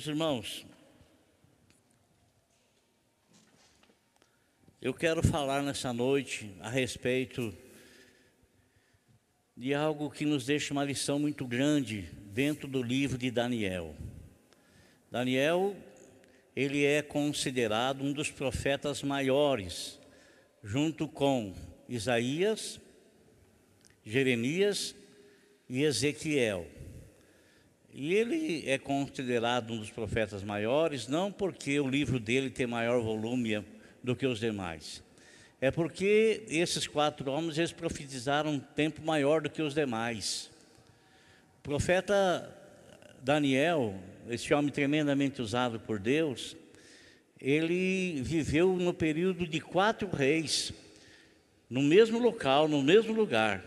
Meus irmãos, eu quero falar nessa noite a respeito de algo que nos deixa uma lição muito grande dentro do livro de Daniel. Daniel, ele é considerado um dos profetas maiores, junto com Isaías, Jeremias e Ezequiel. E ele é considerado um dos profetas maiores, não porque o livro dele tem maior volume do que os demais, é porque esses quatro homens eles profetizaram um tempo maior do que os demais. O profeta Daniel, esse homem tremendamente usado por Deus, ele viveu no período de quatro reis, no mesmo local, no mesmo lugar,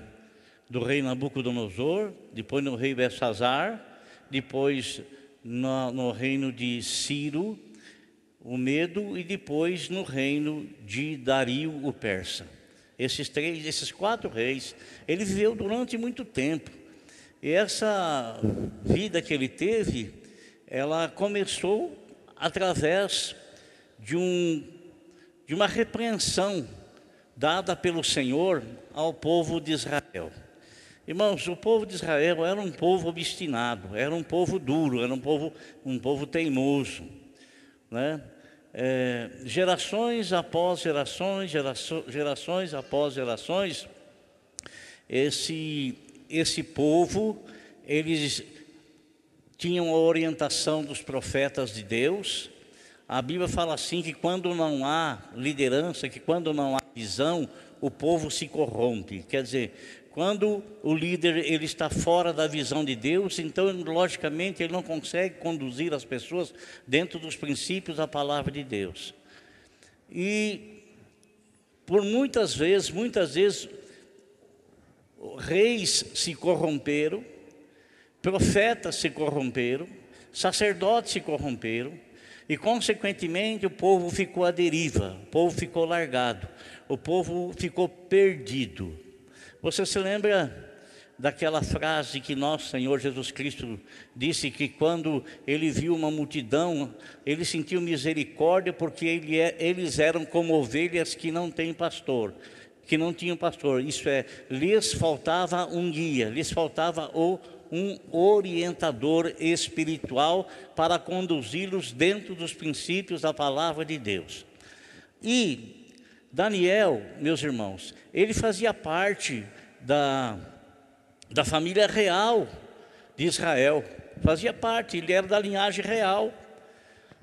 do rei Nabucodonosor, depois no rei Belsazar, depois no, no reino de Ciro, o Medo, e depois no reino de Dario o Persa. Esses três, esses quatro reis, ele viveu durante muito tempo. E essa vida que ele teve, ela começou através de, um, de uma repreensão dada pelo Senhor ao povo de Israel. Irmãos, o povo de Israel era um povo obstinado, era um povo duro, era um povo, um povo teimoso. Né? É, gerações após gerações, gerações, após gerações, esse, esse povo, eles tinham a orientação dos profetas de Deus. A Bíblia fala assim que quando não há liderança, que quando não há visão, o povo se corrompe. Quer dizer, quando o líder ele está fora da visão de Deus, então logicamente ele não consegue conduzir as pessoas dentro dos princípios da palavra de Deus. E por muitas vezes, muitas vezes reis se corromperam, profetas se corromperam, sacerdotes se corromperam, e consequentemente o povo ficou à deriva, o povo ficou largado, o povo ficou perdido. Você se lembra daquela frase que nosso Senhor Jesus Cristo disse que quando ele viu uma multidão, ele sentiu misericórdia porque ele é, eles eram como ovelhas que não têm pastor, que não tinham pastor. Isso é, lhes faltava um guia, lhes faltava o um orientador espiritual para conduzi-los dentro dos princípios da palavra de Deus. E Daniel, meus irmãos, ele fazia parte da, da família real de Israel, fazia parte, ele era da linhagem real.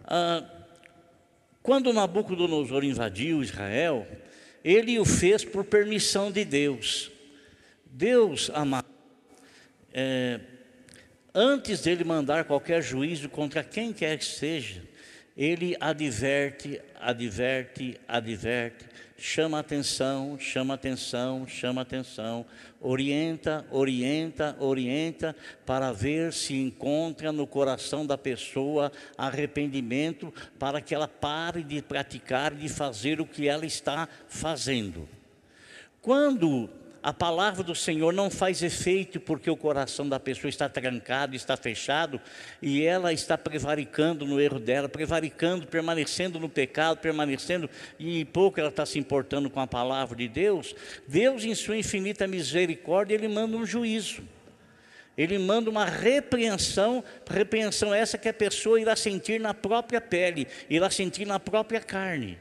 Ah, quando Nabucodonosor invadiu Israel, ele o fez por permissão de Deus. Deus, amado, é, antes dele mandar qualquer juízo contra quem quer que seja, ele adverte, adverte, adverte, chama atenção, chama atenção, chama atenção, orienta, orienta, orienta, para ver se encontra no coração da pessoa arrependimento, para que ela pare de praticar, de fazer o que ela está fazendo. Quando a palavra do Senhor não faz efeito porque o coração da pessoa está trancado, está fechado e ela está prevaricando no erro dela, prevaricando, permanecendo no pecado, permanecendo e pouco ela está se importando com a palavra de Deus. Deus, em sua infinita misericórdia, Ele manda um juízo. Ele manda uma repreensão, repreensão essa que a pessoa irá sentir na própria pele, irá sentir na própria carne.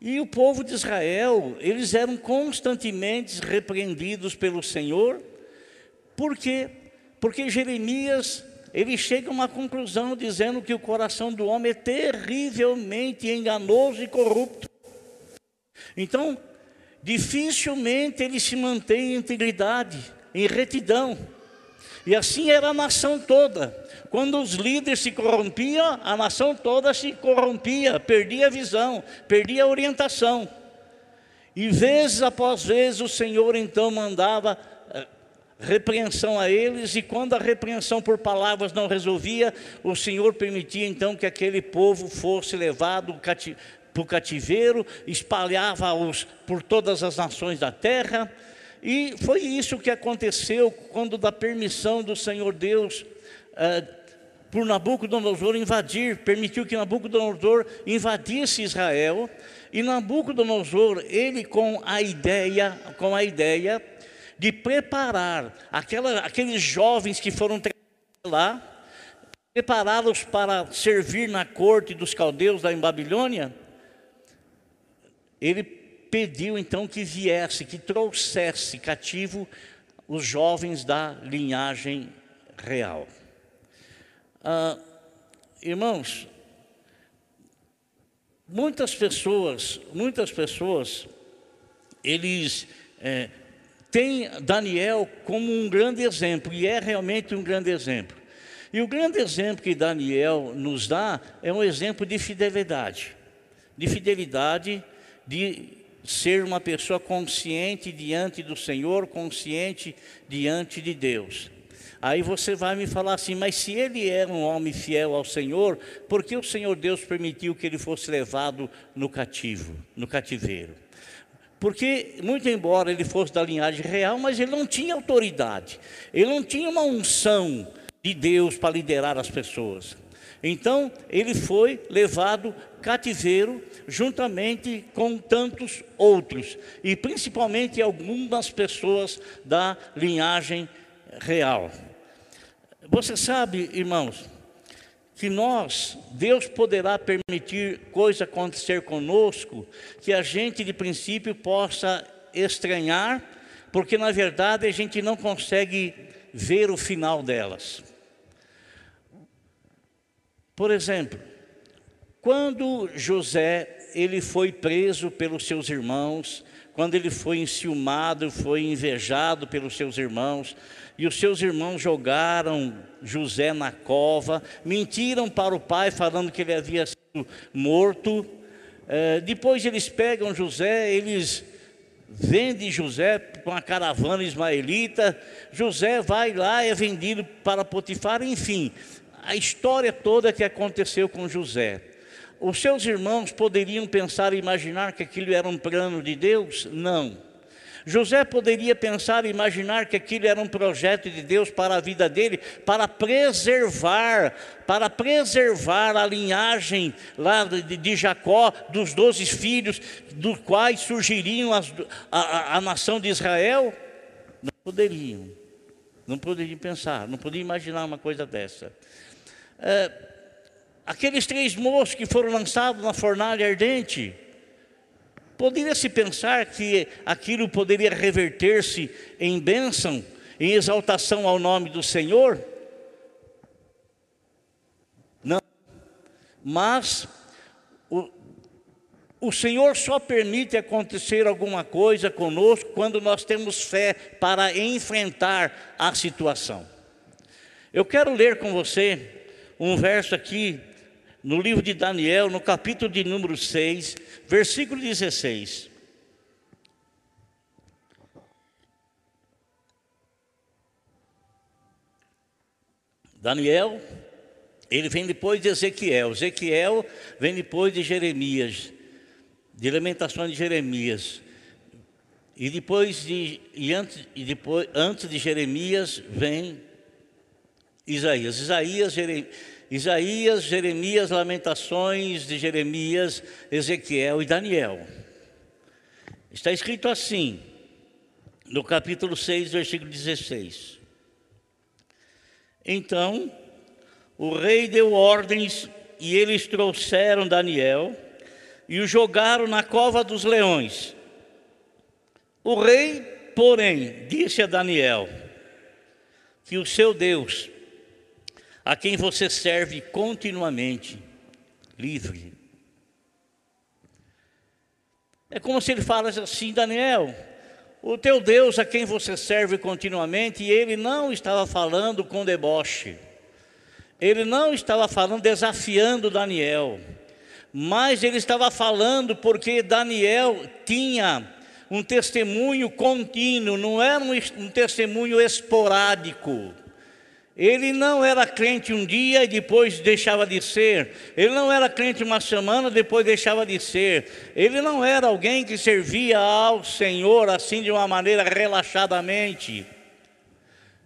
E o povo de Israel, eles eram constantemente repreendidos pelo Senhor, por quê? Porque Jeremias, ele chega a uma conclusão dizendo que o coração do homem é terrivelmente enganoso e corrupto. Então, dificilmente ele se mantém em integridade, em retidão. E assim era a nação toda. Quando os líderes se corrompiam, a nação toda se corrompia, perdia a visão, perdia a orientação. E vezes após vezes o Senhor então mandava eh, repreensão a eles, e quando a repreensão por palavras não resolvia, o Senhor permitia então que aquele povo fosse levado para o cativeiro, espalhava-os por todas as nações da terra, e foi isso que aconteceu quando, da permissão do Senhor Deus, eh, por Nabucodonosor invadir, permitiu que Nabucodonosor invadisse Israel, e Nabucodonosor, ele com a ideia, com a ideia de preparar aquela, aqueles jovens que foram lá, prepará-los para servir na corte dos caldeus lá em Babilônia, ele pediu então que viesse, que trouxesse cativo os jovens da linhagem real. Ah, irmãos, muitas pessoas, muitas pessoas, eles é, têm Daniel como um grande exemplo, e é realmente um grande exemplo. E o grande exemplo que Daniel nos dá é um exemplo de fidelidade, de fidelidade, de ser uma pessoa consciente diante do Senhor, consciente diante de Deus. Aí você vai me falar assim, mas se ele era um homem fiel ao Senhor, por que o Senhor Deus permitiu que ele fosse levado no cativo, no cativeiro? Porque, muito embora ele fosse da linhagem real, mas ele não tinha autoridade, ele não tinha uma unção de Deus para liderar as pessoas. Então, ele foi levado cativeiro juntamente com tantos outros, e principalmente algumas pessoas da linhagem real. Você sabe, irmãos, que nós, Deus poderá permitir coisa acontecer conosco que a gente de princípio possa estranhar, porque na verdade a gente não consegue ver o final delas. Por exemplo, quando José ele foi preso pelos seus irmãos, quando ele foi enciumado, foi invejado pelos seus irmãos, e os seus irmãos jogaram José na cova, mentiram para o pai, falando que ele havia sido morto. É, depois eles pegam José, eles vendem José para uma caravana ismaelita. José vai lá, é vendido para Potifar, enfim a história toda que aconteceu com José. Os seus irmãos poderiam pensar e imaginar que aquilo era um plano de Deus? Não. José poderia pensar e imaginar que aquilo era um projeto de Deus para a vida dele, para preservar, para preservar a linhagem lá de, de Jacó, dos doze filhos, dos quais surgiriam as, a, a, a nação de Israel? Não poderiam, não poderiam pensar, não poderiam imaginar uma coisa dessa é, aqueles três moços que foram lançados na fornalha ardente, poderia se pensar que aquilo poderia reverter-se em bênção, em exaltação ao nome do Senhor? Não. Mas o, o Senhor só permite acontecer alguma coisa conosco quando nós temos fé para enfrentar a situação. Eu quero ler com você um verso aqui no livro de Daniel, no capítulo de número 6, versículo 16. Daniel, ele vem depois de Ezequiel. Ezequiel vem depois de Jeremias, de Lamentações de Jeremias. E depois de, e antes, e depois, antes de Jeremias vem Isaías. Isaías, Jeremias. Isaías, Jeremias, Lamentações de Jeremias, Ezequiel e Daniel. Está escrito assim, no capítulo 6, versículo 16. Então, o rei deu ordens e eles trouxeram Daniel e o jogaram na cova dos leões. O rei, porém, disse a Daniel que o seu Deus a quem você serve continuamente, livre. É como se ele falasse assim, Daniel, o teu Deus a quem você serve continuamente, e ele não estava falando com deboche, ele não estava falando desafiando Daniel, mas ele estava falando porque Daniel tinha um testemunho contínuo, não era um, um testemunho esporádico. Ele não era crente um dia e depois deixava de ser. Ele não era crente uma semana, depois deixava de ser. Ele não era alguém que servia ao Senhor assim de uma maneira relaxadamente,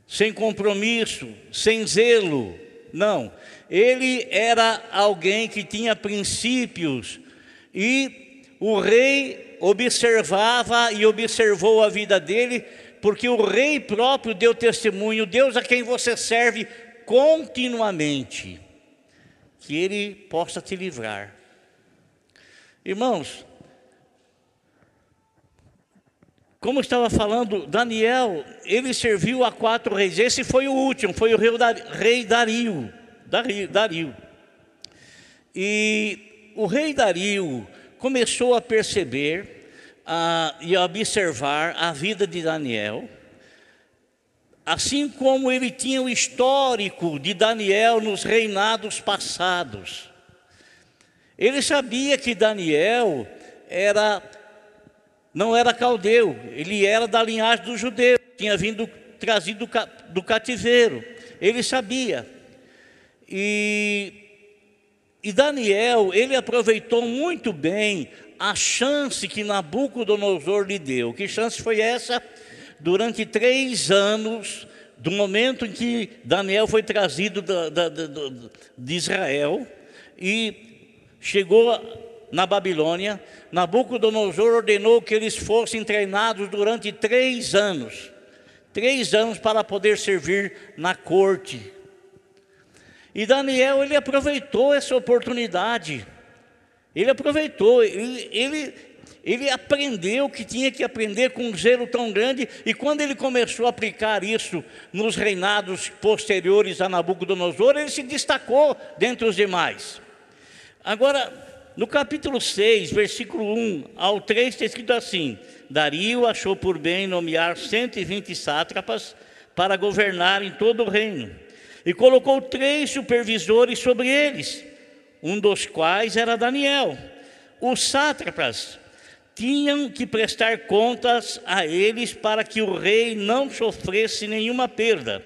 sem compromisso, sem zelo. Não, ele era alguém que tinha princípios e o rei observava e observou a vida dele, porque o rei próprio deu testemunho, Deus a quem você serve continuamente, que ele possa te livrar. Irmãos, como estava falando, Daniel, ele serviu a quatro reis. Esse foi o último, foi o rei Dario. Dario, Dario. E o rei Dario começou a perceber a, e observar a vida de Daniel, assim como ele tinha o histórico de Daniel nos reinados passados. Ele sabia que Daniel era não era caldeu, ele era da linhagem dos judeus, tinha vindo trazido do cativeiro, ele sabia. E, e Daniel, ele aproveitou muito bem a chance que Nabucodonosor lhe deu. Que chance foi essa? Durante três anos, do momento em que Daniel foi trazido da, da, da, de Israel e chegou na Babilônia, Nabucodonosor ordenou que eles fossem treinados durante três anos três anos para poder servir na corte. E Daniel, ele aproveitou essa oportunidade, ele aproveitou, ele, ele, ele aprendeu o que tinha que aprender com um zelo tão grande, e quando ele começou a aplicar isso nos reinados posteriores a Nabucodonosor, ele se destacou dentre os demais. Agora, no capítulo 6, versículo 1 ao 3, está escrito assim: Dario achou por bem nomear 120 sátrapas para governar em todo o reino, e colocou três supervisores sobre eles, um dos quais era Daniel. Os sátrapas tinham que prestar contas a eles para que o rei não sofresse nenhuma perda.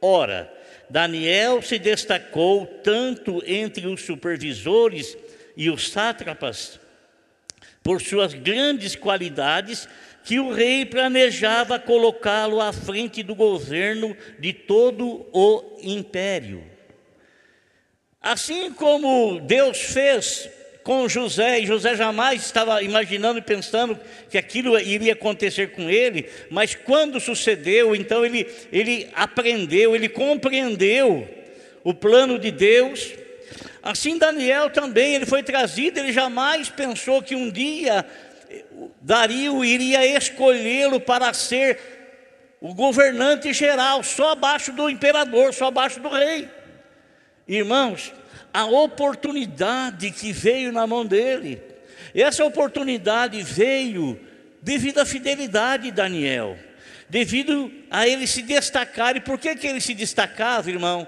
Ora, Daniel se destacou tanto entre os supervisores e os sátrapas, por suas grandes qualidades, que o rei planejava colocá-lo à frente do governo de todo o império. Assim como Deus fez com José, e José jamais estava imaginando e pensando que aquilo iria acontecer com ele, mas quando sucedeu, então ele, ele aprendeu, ele compreendeu o plano de Deus Assim Daniel também, ele foi trazido, ele jamais pensou que um dia Dario iria escolhê-lo para ser o governante geral, só abaixo do imperador, só abaixo do rei. Irmãos, a oportunidade que veio na mão dele, essa oportunidade veio devido à fidelidade de Daniel, devido a ele se destacar. E por que, que ele se destacava, irmão?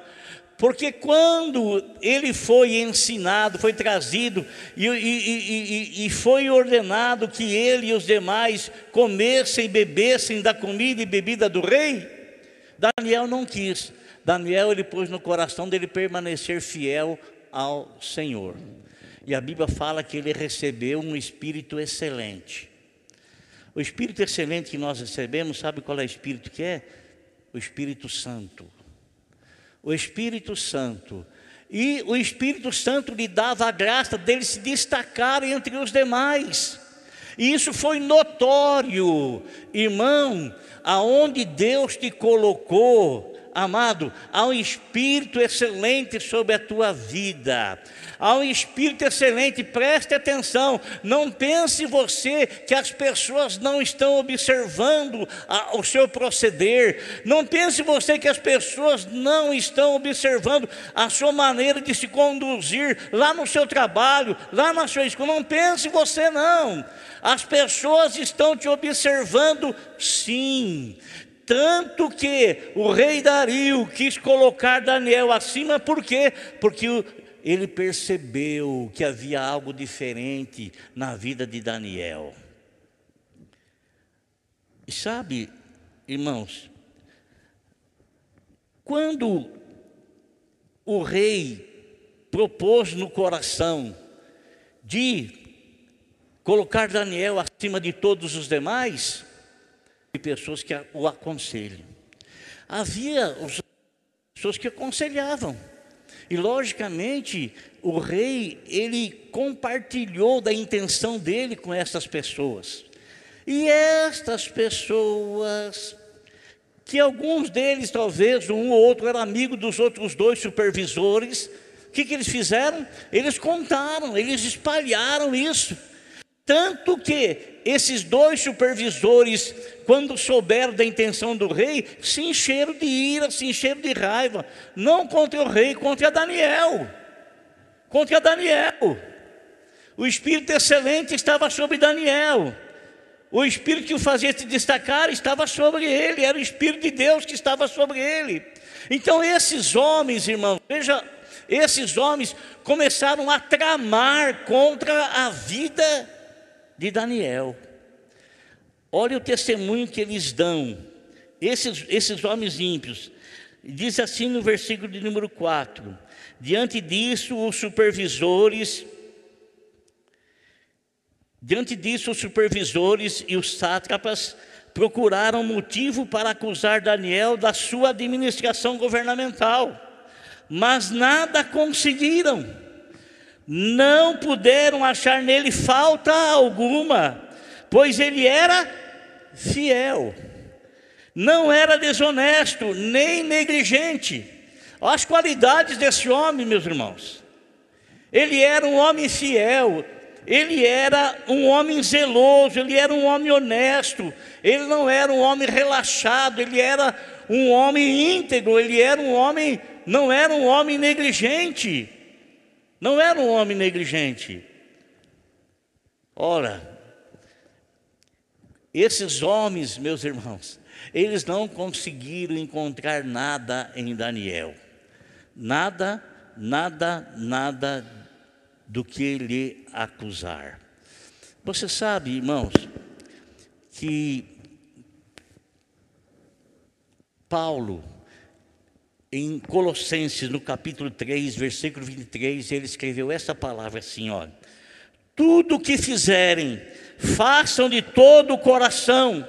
Porque quando ele foi ensinado, foi trazido e, e, e, e, foi ordenado que ele e os demais comessem e bebessem da comida e bebida do rei, Daniel não quis. Daniel ele pôs no coração dele permanecer fiel ao Senhor. E a Bíblia fala que ele recebeu um espírito excelente. O espírito excelente que nós recebemos, sabe qual é o espírito que é? O Espírito Santo o Espírito Santo. E o Espírito Santo lhe dava a graça dele se destacar entre os demais. E isso foi notório, irmão, aonde Deus te colocou, amado, há um espírito excelente sobre a tua vida. Há um espírito excelente, preste atenção. Não pense você que as pessoas não estão observando a, o seu proceder. Não pense você que as pessoas não estão observando a sua maneira de se conduzir lá no seu trabalho, lá na sua escola. Não pense você não. As pessoas estão te observando sim. Tanto que o rei Dario quis colocar Daniel acima, por quê? Porque ele percebeu que havia algo diferente na vida de Daniel. E sabe, irmãos, quando o rei propôs no coração de colocar Daniel acima de todos os demais, pessoas que o aconselham. Havia pessoas que aconselhavam. E logicamente, o rei, ele compartilhou da intenção dele com essas pessoas. E estas pessoas, que alguns deles, talvez um ou outro, era amigo dos outros dois supervisores, o que, que eles fizeram? Eles contaram, eles espalharam isso. Tanto que esses dois supervisores, quando souberam da intenção do rei, se encheram de ira, se encheram de raiva, não contra o rei, contra Daniel. Contra Daniel. O espírito excelente estava sobre Daniel. O espírito que o fazia se destacar estava sobre ele, era o espírito de Deus que estava sobre ele. Então, esses homens, irmãos, veja, esses homens começaram a tramar contra a vida de Daniel. Olha o testemunho que eles dão, esses, esses homens ímpios. Diz assim no versículo de número 4: Diante disso, os supervisores, diante disso, os supervisores e os sátrapas procuraram motivo para acusar Daniel da sua administração governamental, mas nada conseguiram não puderam achar nele falta alguma, pois ele era fiel, não era desonesto, nem negligente. As qualidades desse homem, meus irmãos. Ele era um homem fiel, ele era um homem zeloso, ele era um homem honesto, ele não era um homem relaxado, ele era um homem íntegro, ele era um homem, não era um homem negligente. Não era um homem negligente. Ora, esses homens, meus irmãos, eles não conseguiram encontrar nada em Daniel. Nada, nada, nada do que lhe acusar. Você sabe, irmãos, que Paulo, em Colossenses, no capítulo 3, versículo 23, ele escreveu essa palavra assim: ó, tudo o que fizerem, façam de todo o coração,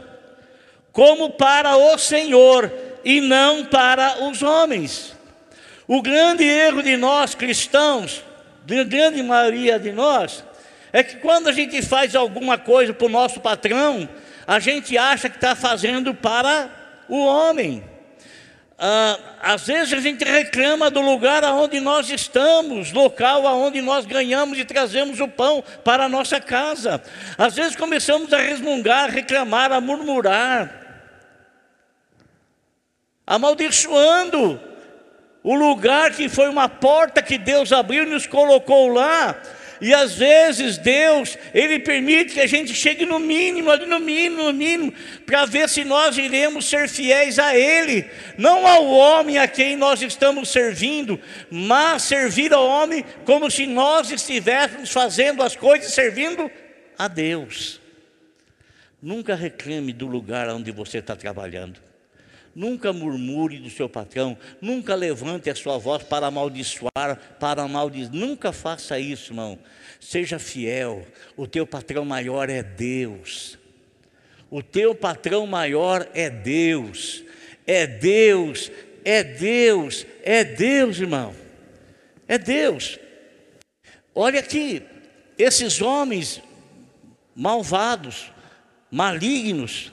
como para o Senhor e não para os homens. O grande erro de nós cristãos, de grande maioria de nós, é que quando a gente faz alguma coisa para o nosso patrão, a gente acha que está fazendo para o homem. Ah, às vezes a gente reclama do lugar aonde nós estamos, local aonde nós ganhamos e trazemos o pão para a nossa casa. Às vezes começamos a resmungar, a reclamar, a murmurar, amaldiçoando o lugar que foi uma porta que Deus abriu e nos colocou lá e às vezes Deus, Ele permite que a gente chegue no mínimo, ali no mínimo, no mínimo, para ver se nós iremos ser fiéis a Ele, não ao homem a quem nós estamos servindo, mas servir ao homem como se nós estivéssemos fazendo as coisas servindo a Deus. Nunca reclame do lugar onde você está trabalhando. Nunca murmure do seu patrão, nunca levante a sua voz para amaldiçoar, para amaldiçoar. Nunca faça isso, irmão. Seja fiel. O teu patrão maior é Deus. O teu patrão maior é Deus. É Deus, é Deus, é Deus, irmão. É Deus. Olha aqui, esses homens malvados, malignos,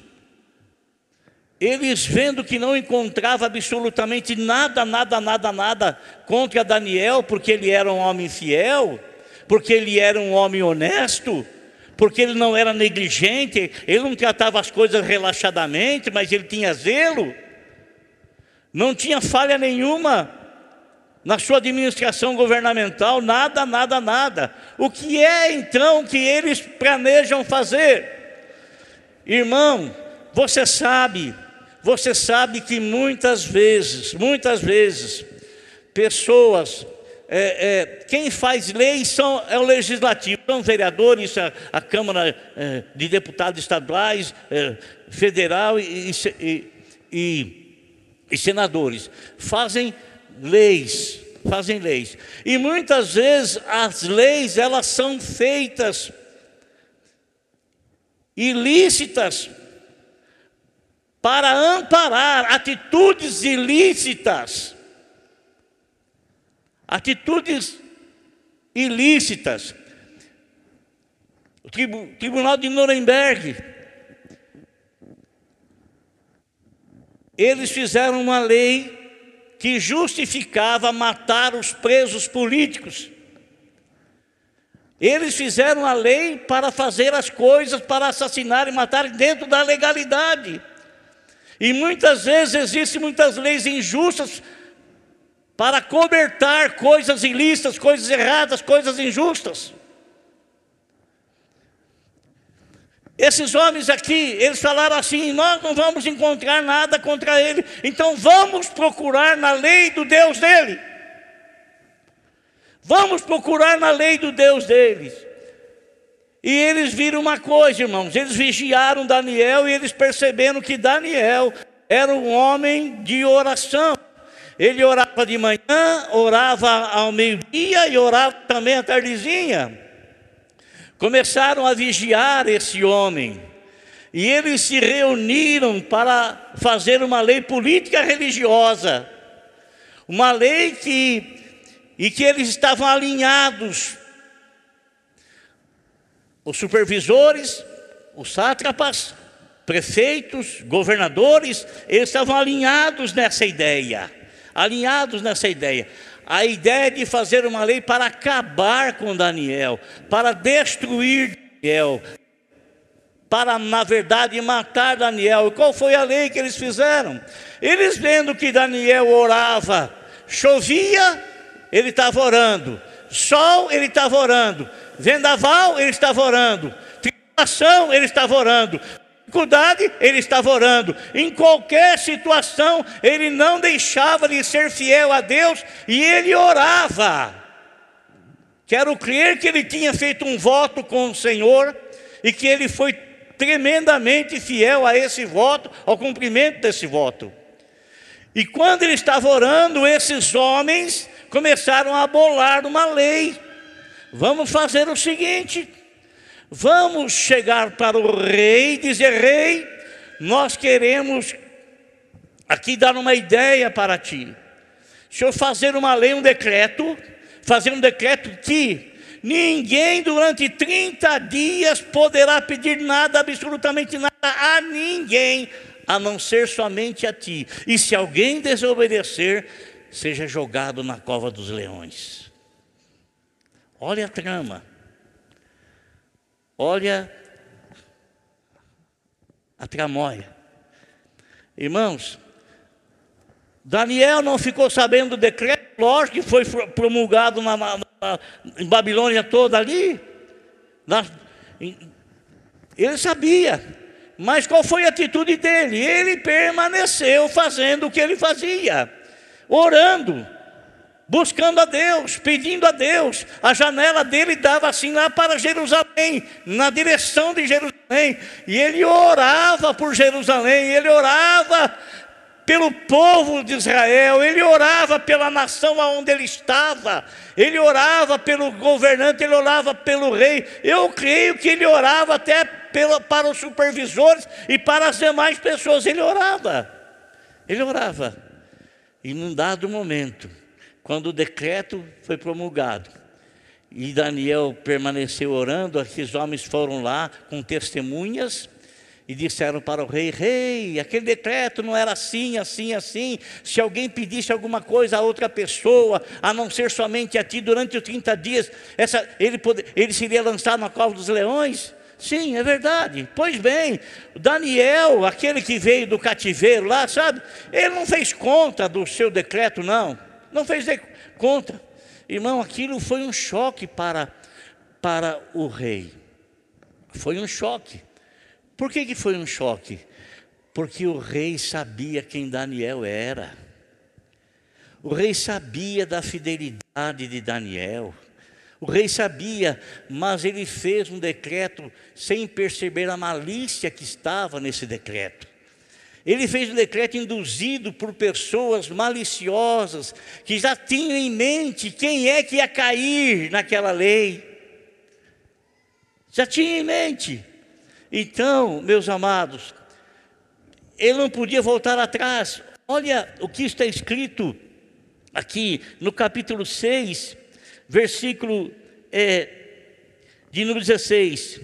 eles vendo que não encontrava absolutamente nada, nada, nada, nada contra Daniel, porque ele era um homem fiel, porque ele era um homem honesto, porque ele não era negligente, ele não tratava as coisas relaxadamente, mas ele tinha zelo, não tinha falha nenhuma na sua administração governamental, nada, nada, nada. O que é então que eles planejam fazer? Irmão, você sabe você sabe que muitas vezes, muitas vezes, pessoas, é, é, quem faz leis são, é o legislativo, são vereadores, a, a Câmara é, de Deputados Estaduais, é, Federal e, e, e, e senadores, fazem leis, fazem leis. E muitas vezes as leis elas são feitas ilícitas para amparar atitudes ilícitas. atitudes ilícitas. O Tribunal de Nuremberg, eles fizeram uma lei que justificava matar os presos políticos. Eles fizeram a lei para fazer as coisas, para assassinar e matar dentro da legalidade. E muitas vezes existem muitas leis injustas para cobertar coisas ilícitas, coisas erradas, coisas injustas. Esses homens aqui, eles falaram assim: nós não vamos encontrar nada contra ele, então vamos procurar na lei do Deus dele. Vamos procurar na lei do Deus deles. E eles viram uma coisa, irmãos, eles vigiaram Daniel e eles perceberam que Daniel era um homem de oração. Ele orava de manhã, orava ao meio-dia e orava também à tardezinha. Começaram a vigiar esse homem. E eles se reuniram para fazer uma lei política religiosa. Uma lei que e que eles estavam alinhados. Os supervisores, os sátrapas, prefeitos, governadores, eles estavam alinhados nessa ideia. Alinhados nessa ideia. A ideia de fazer uma lei para acabar com Daniel, para destruir Daniel, para, na verdade, matar Daniel. E qual foi a lei que eles fizeram? Eles vendo que Daniel orava, chovia, ele estava orando. Sol, ele estava orando. Vendaval, ele estava orando. Tribulação, ele estava orando. Dificuldade, ele estava orando. Em qualquer situação, ele não deixava de ser fiel a Deus e ele orava. Quero crer que ele tinha feito um voto com o Senhor e que ele foi tremendamente fiel a esse voto, ao cumprimento desse voto. E quando ele estava orando, esses homens começaram a bolar uma lei. Vamos fazer o seguinte: vamos chegar para o rei e dizer: Rei, nós queremos aqui dar uma ideia para ti. Se eu fazer uma lei, um decreto, fazer um decreto que ninguém durante 30 dias poderá pedir nada, absolutamente nada a ninguém, a não ser somente a ti. E se alguém desobedecer, seja jogado na cova dos leões. Olha a trama. Olha a tramóia. Irmãos, Daniel não ficou sabendo do decreto, lógico que foi promulgado na, na, na em Babilônia toda ali. Na, ele sabia, mas qual foi a atitude dele? Ele permaneceu fazendo o que ele fazia orando, buscando a Deus, pedindo a Deus. A janela dele dava assim lá para Jerusalém, na direção de Jerusalém. E ele orava por Jerusalém, ele orava pelo povo de Israel, ele orava pela nação aonde ele estava, ele orava pelo governante, ele orava pelo rei. Eu creio que ele orava até para os supervisores e para as demais pessoas. Ele orava, ele orava. E num dado momento, quando o decreto foi promulgado, e Daniel permaneceu orando, aqueles homens foram lá com testemunhas e disseram para o rei: Rei, aquele decreto não era assim, assim, assim. Se alguém pedisse alguma coisa a outra pessoa, a não ser somente a ti, durante os 30 dias, essa, ele, pode, ele seria lançado na cova dos leões. Sim, é verdade. Pois bem, Daniel, aquele que veio do cativeiro lá, sabe? Ele não fez conta do seu decreto, não. Não fez conta. Irmão, aquilo foi um choque para, para o rei. Foi um choque. Por que, que foi um choque? Porque o rei sabia quem Daniel era. O rei sabia da fidelidade de Daniel. O rei sabia, mas ele fez um decreto sem perceber a malícia que estava nesse decreto. Ele fez um decreto induzido por pessoas maliciosas, que já tinham em mente quem é que ia cair naquela lei. Já tinha em mente. Então, meus amados, ele não podia voltar atrás. Olha o que está escrito aqui no capítulo 6, versículo é, de número 16.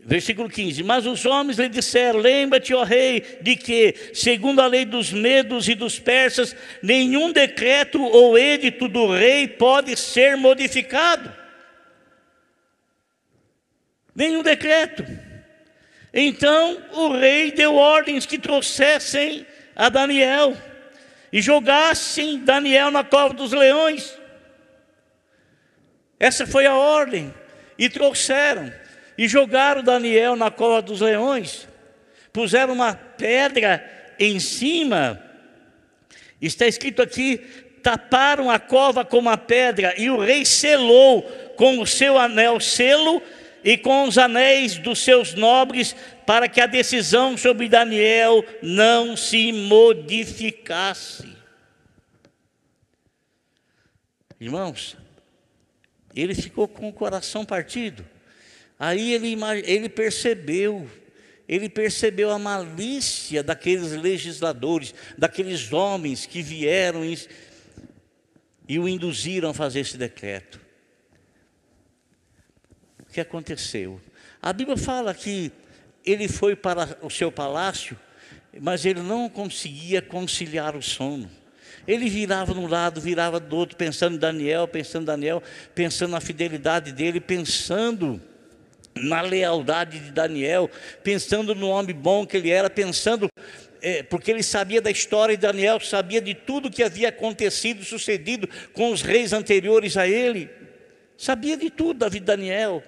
Versículo 15: Mas os homens lhe disseram: Lembra-te, ó rei, de que, segundo a lei dos medos e dos persas, nenhum decreto ou edito do rei pode ser modificado. Nenhum decreto. Então o rei deu ordens que trouxessem a Daniel e jogassem Daniel na cova dos leões. Essa foi a ordem. E trouxeram e jogaram Daniel na cova dos leões. Puseram uma pedra em cima. Está escrito aqui: taparam a cova com uma pedra, e o rei selou com o seu anel selo e com os anéis dos seus nobres, para que a decisão sobre Daniel não se modificasse. Irmãos, ele ficou com o coração partido. Aí ele, ele percebeu, ele percebeu a malícia daqueles legisladores, daqueles homens que vieram e, e o induziram a fazer esse decreto. O que aconteceu? A Bíblia fala que ele foi para o seu palácio, mas ele não conseguia conciliar o sono. Ele virava de um lado, virava do outro, pensando em Daniel, pensando em Daniel, pensando na fidelidade dele, pensando na lealdade de Daniel, pensando no homem bom que ele era, pensando, é, porque ele sabia da história de Daniel, sabia de tudo que havia acontecido, sucedido com os reis anteriores a ele, sabia de tudo da vida de Daniel.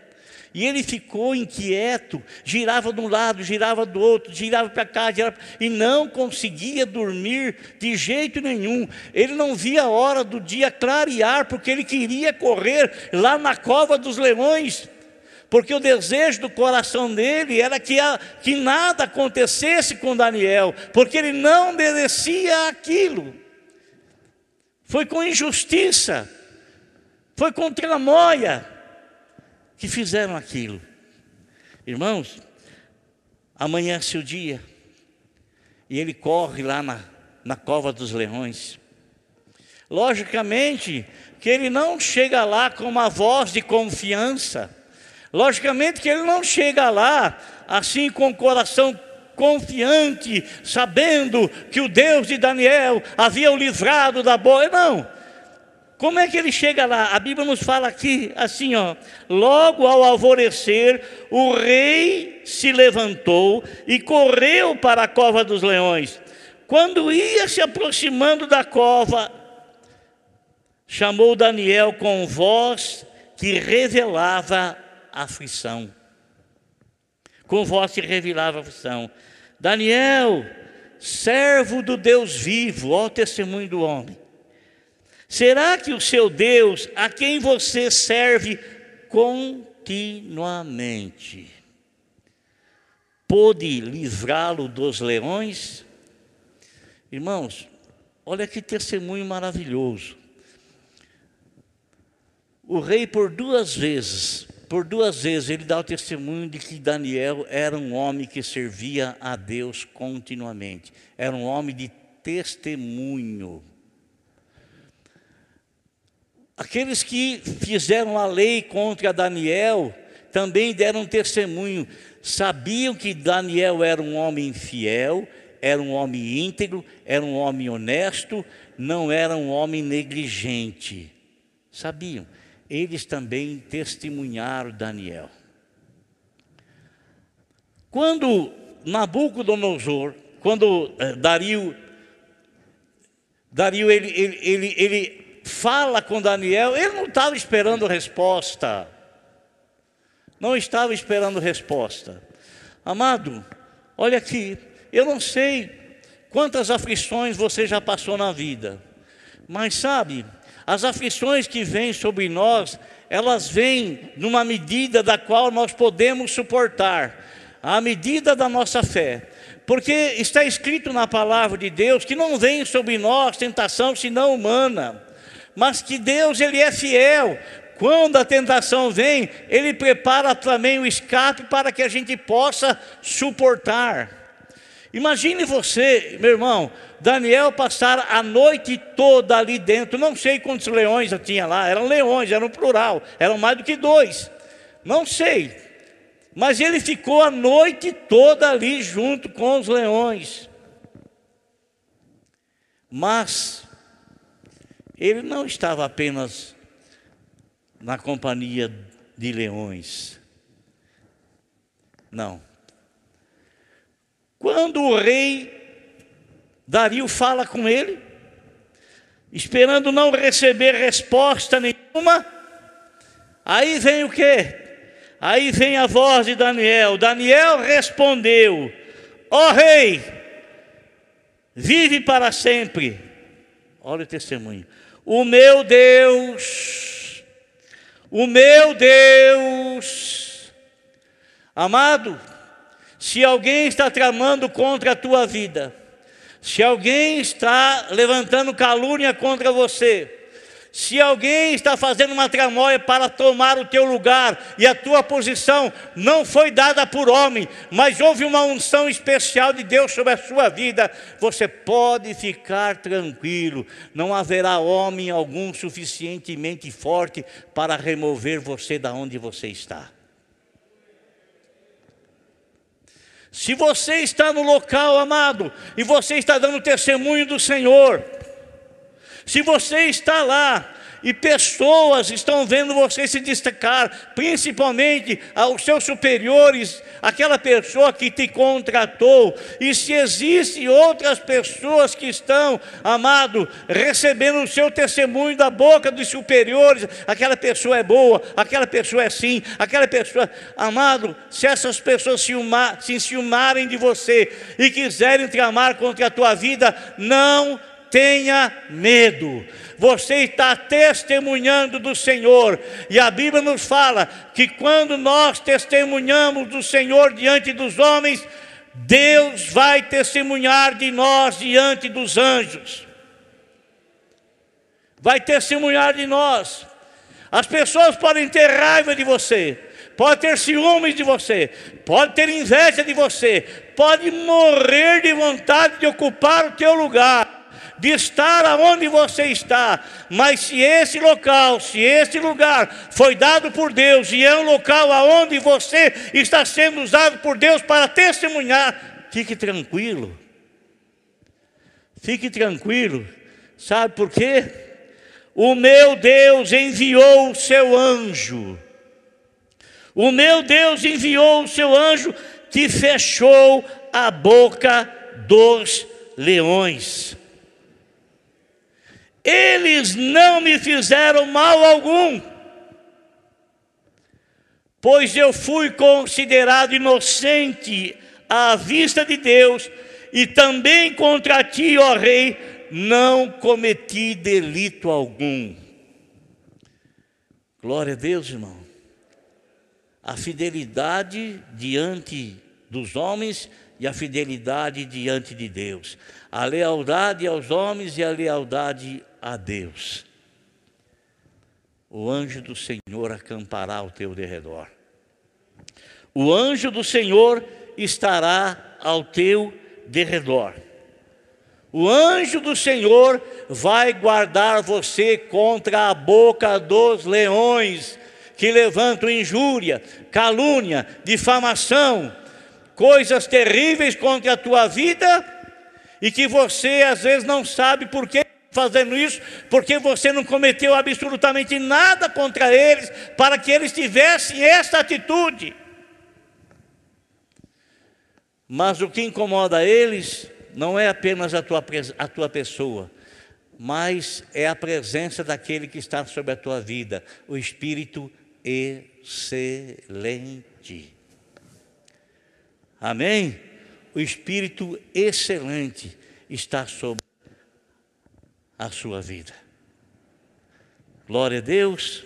E ele ficou inquieto, girava de um lado, girava do outro, girava para cá, girava, e não conseguia dormir de jeito nenhum. Ele não via a hora do dia clarear, porque ele queria correr lá na cova dos leões. Porque o desejo do coração dele era que, a, que nada acontecesse com Daniel, porque ele não merecia aquilo. Foi com injustiça, foi com tramóia que fizeram aquilo. Irmãos, amanhece o dia e ele corre lá na, na cova dos leões. Logicamente que ele não chega lá com uma voz de confiança. Logicamente que ele não chega lá assim com o coração confiante, sabendo que o Deus de Daniel havia o livrado da boa. Não. Como é que ele chega lá? A Bíblia nos fala aqui assim, ó. Logo ao alvorecer, o rei se levantou e correu para a cova dos leões. Quando ia se aproximando da cova, chamou Daniel com voz que revelava aflição. Com voz que revelava aflição. Daniel, servo do Deus vivo, ó testemunho do homem Será que o seu Deus, a quem você serve continuamente, pôde livrá-lo dos leões? Irmãos, olha que testemunho maravilhoso. O rei, por duas vezes, por duas vezes, ele dá o testemunho de que Daniel era um homem que servia a Deus continuamente, era um homem de testemunho. Aqueles que fizeram a lei contra Daniel também deram testemunho, sabiam que Daniel era um homem fiel, era um homem íntegro, era um homem honesto, não era um homem negligente. Sabiam? Eles também testemunharam Daniel. Quando Nabucodonosor, quando eh, Dario, Dario ele, ele, ele, ele fala com Daniel, ele não estava esperando resposta. Não estava esperando resposta. Amado, olha aqui, eu não sei quantas aflições você já passou na vida, mas sabe, as aflições que vêm sobre nós, elas vêm numa medida da qual nós podemos suportar, à medida da nossa fé. Porque está escrito na palavra de Deus que não vem sobre nós tentação senão humana mas que Deus ele é fiel. Quando a tentação vem, ele prepara também o escape para que a gente possa suportar. Imagine você, meu irmão, Daniel passar a noite toda ali dentro. Não sei quantos leões tinha lá, eram leões, eram plural, eram mais do que dois. Não sei. Mas ele ficou a noite toda ali junto com os leões. Mas ele não estava apenas na companhia de leões. Não. Quando o rei Dario fala com ele, esperando não receber resposta nenhuma, aí vem o quê? Aí vem a voz de Daniel. Daniel respondeu: Ó oh, rei, vive para sempre. Olha o testemunho. O meu Deus, o meu Deus, amado, se alguém está tramando contra a tua vida, se alguém está levantando calúnia contra você, se alguém está fazendo uma tramóia para tomar o teu lugar e a tua posição não foi dada por homem, mas houve uma unção especial de Deus sobre a sua vida, você pode ficar tranquilo, não haverá homem algum suficientemente forte para remover você da onde você está. Se você está no local, amado, e você está dando testemunho do Senhor, se você está lá e pessoas estão vendo você se destacar, principalmente aos seus superiores, aquela pessoa que te contratou, e se existem outras pessoas que estão, amado, recebendo o seu testemunho da boca dos superiores, aquela pessoa é boa, aquela pessoa é sim, aquela pessoa, amado, se essas pessoas se, se enciumarem de você e quiserem tramar contra a tua vida, não tenha medo. Você está testemunhando do Senhor, e a Bíblia nos fala que quando nós testemunhamos do Senhor diante dos homens, Deus vai testemunhar de nós diante dos anjos. Vai testemunhar de nós. As pessoas podem ter raiva de você, pode ter ciúmes de você, pode ter inveja de você, pode morrer de vontade de ocupar o teu lugar de estar aonde você está, mas se esse local, se esse lugar foi dado por Deus e é um local aonde você está sendo usado por Deus para testemunhar, fique tranquilo. Fique tranquilo. Sabe por quê? O meu Deus enviou o seu anjo. O meu Deus enviou o seu anjo que fechou a boca dos leões. Eles não me fizeram mal algum, pois eu fui considerado inocente à vista de Deus, e também contra ti, ó Rei, não cometi delito algum. Glória a Deus, irmão. A fidelidade diante dos homens e a fidelidade diante de Deus. A lealdade aos homens e a lealdade a Deus. O anjo do Senhor acampará ao teu derredor. O anjo do Senhor estará ao teu derredor. O anjo do Senhor vai guardar você contra a boca dos leões que levantam injúria, calúnia, difamação, coisas terríveis contra a tua vida e que você às vezes não sabe por que fazendo isso, porque você não cometeu absolutamente nada contra eles, para que eles tivessem esta atitude. Mas o que incomoda eles não é apenas a tua, a tua pessoa, mas é a presença daquele que está sobre a tua vida, o Espírito excelente. Amém? O Espírito excelente está sobre a sua vida. Glória a Deus.